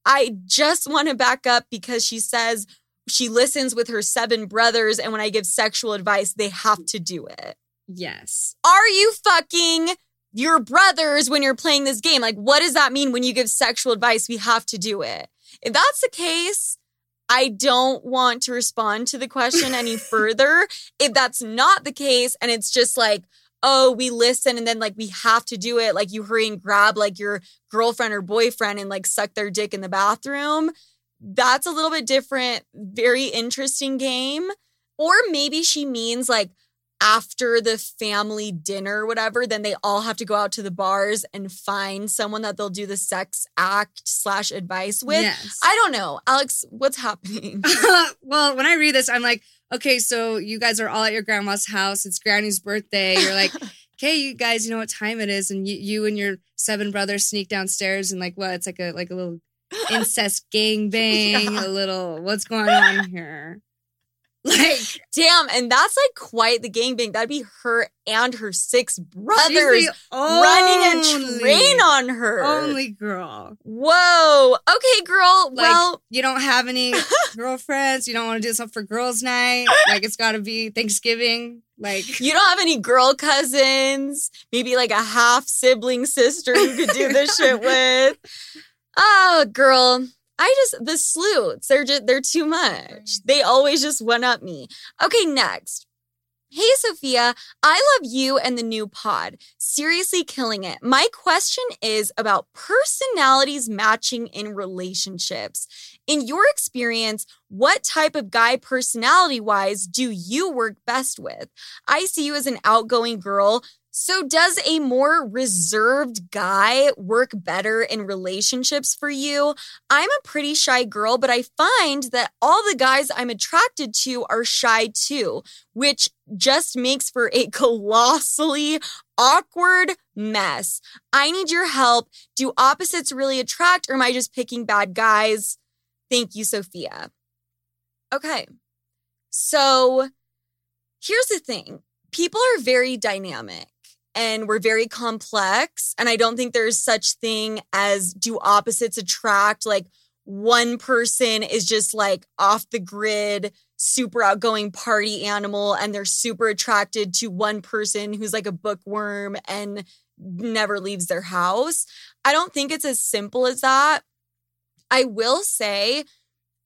I just want to back up because she says she listens with her seven brothers and when I give sexual advice, they have to do it. yes. Are you fucking your brothers when you're playing this game? Like, what does that mean when you give sexual advice? We have to do it. If that's the case, I don't want to respond to the question any further. If that's not the case and it's just like, oh, we listen and then like we have to do it, like you hurry and grab like your girlfriend or boyfriend and like suck their dick in the bathroom, that's a little bit different, very interesting game. Or maybe she means like after the family dinner whatever, then they all have to go out to the bars and find someone that they'll do the sex act slash advice with. Yes. I don't know. Alex, what's happening? well, when I read this, I'm like, okay, so you guys are all at your grandma's house. It's Granny's birthday. You're like, okay, you guys, you know what time it is, and you, you and your seven brothers sneak downstairs and like, what? It's like a like a little incest gang bang, Yeah. a little what's going on here? Like Damn, and that's like quite the gangbang. That'd be her and her six brothers running a train on her. Only girl. Whoa. Okay, girl. Like well, you don't have any girlfriends. You don't want to do something for girls' night. Like it's got to be Thanksgiving. Like you don't have any girl cousins, maybe like a half sibling sister you could do this shit with. Oh, girl. I just the sleuths, they're just they're too much. They mm-hmm. always just one up me. Okay, next. Hey Sofia, I love you and the new pod. Seriously killing it. My question is about personalities matching in relationships. In your experience, what type of guy personality wise do you work best with? I see you as an outgoing girl. So, does a more reserved guy work better in relationships for you? I'm a pretty shy girl, but I find that all the guys I'm attracted to are shy too, which just makes for a colossally awkward mess. I need your help. Do opposites really attract, or am I just picking bad guys? Thank you, Sofia. Okay. So here's the thing people are very dynamic and we're very complex. And I don't think there's such thing as do opposites attract. Like one person is just like off the grid, super outgoing party animal, and they're super attracted to one person who's like a bookworm and never leaves their house. I don't think it's as simple as that. I will say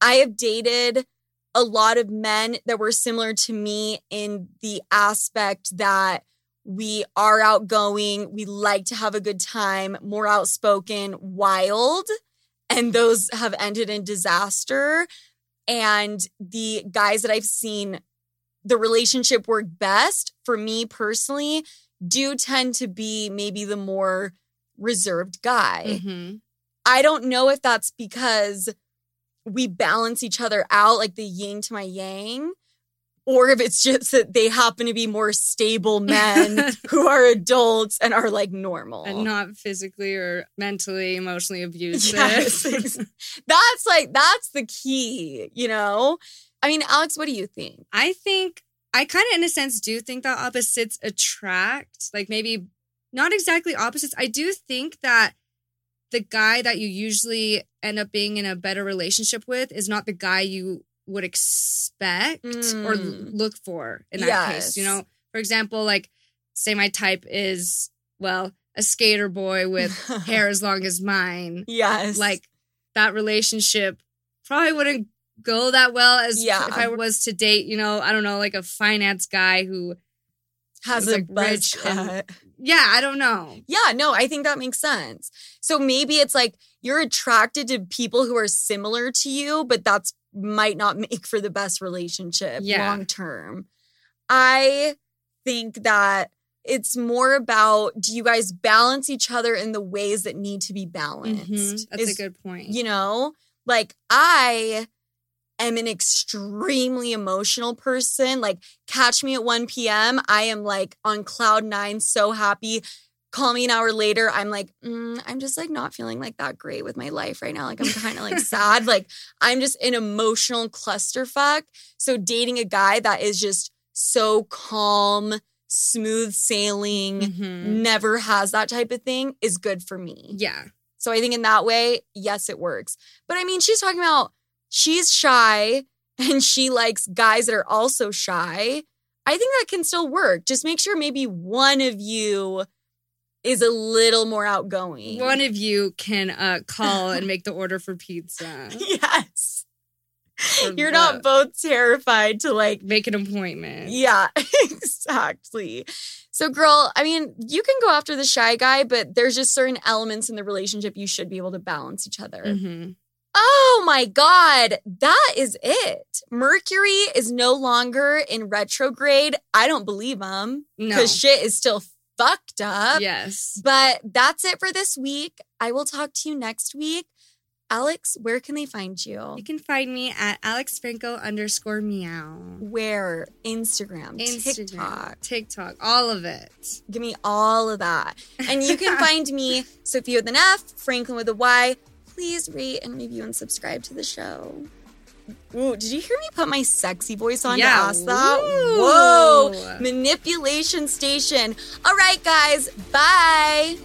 I have dated a lot of men that were similar to me in the aspect that we are outgoing, we like to have a good time, more outspoken, wild, and those have ended in disaster. And the guys that I've seen the relationship work best for me personally do tend to be maybe the more reserved guy. Mhm. I don't know if that's because we balance each other out, like the yin to my yang, or if it's just that they happen to be more stable men who are adults and are like normal. and not physically or mentally, emotionally abusive. Yes, that's like that's the key, you know. I mean, Alex, what do you think? I think I kind of, in a sense, do think that opposites attract. Like maybe not exactly opposites. I do think that the guy that you usually end up being in a better relationship with is not the guy you would expect or Mm. look for in that case. You know, for example, like say my type is well a skater boy with hair as long as mine. Yes, Like that relationship probably wouldn't go that well as Yeah. if I was to date, you know, I don't know, like a finance guy who Has a like rich and- Yeah, I don't know. Yeah, no, I think that makes sense. So maybe it's like you're attracted to people who are similar to you, but that's might not make for the best relationship Yeah. long term. I think that it's more about do you guys balance each other in the ways that need to be balanced? Mhm, That's Is- a good point. you know like i am an extremely emotional person like catch me at 1 p.m i am like on cloud nine so happy call me an hour later i'm like mm, i'm just like not feeling like that great with my life right now like i'm kind of like sad like i'm just an emotional clusterfuck so dating a guy that is just so calm smooth sailing Mhm. never has that type of thing is good for me Yeah. so I think in that way, yes, it works. But I mean, she's talking about she's shy and she likes guys that are also shy. I think that can still work. Just make sure maybe one of you is a little more outgoing. One of you can uh, call and make the order for pizza. yes. Or You're not both terrified to like Make an appointment. Yeah, exactly. So, girl, I mean, you can go after the shy guy, but there's just certain elements in the relationship you should be able to balance each other. hmm Oh my God, that is it. Mercury is no longer in retrograde. I don't believe him No. because shit is still fucked up. Yes. But that's it for this week. I will talk to you next week. Alex, where can they find you? You can find me at Alex Franco underscore meow. Where? Instagram, Instagram, TikTok. TikTok, all of it. Give me all of that. And you can find me, Sofia with an F, Franklyn with a Y. Please rate and review and subscribe to the show. Ooh, did you hear me put my sexy voice on Yeah, to ask that? woo. Whoa! Manipulation station. All right, guys. Bye.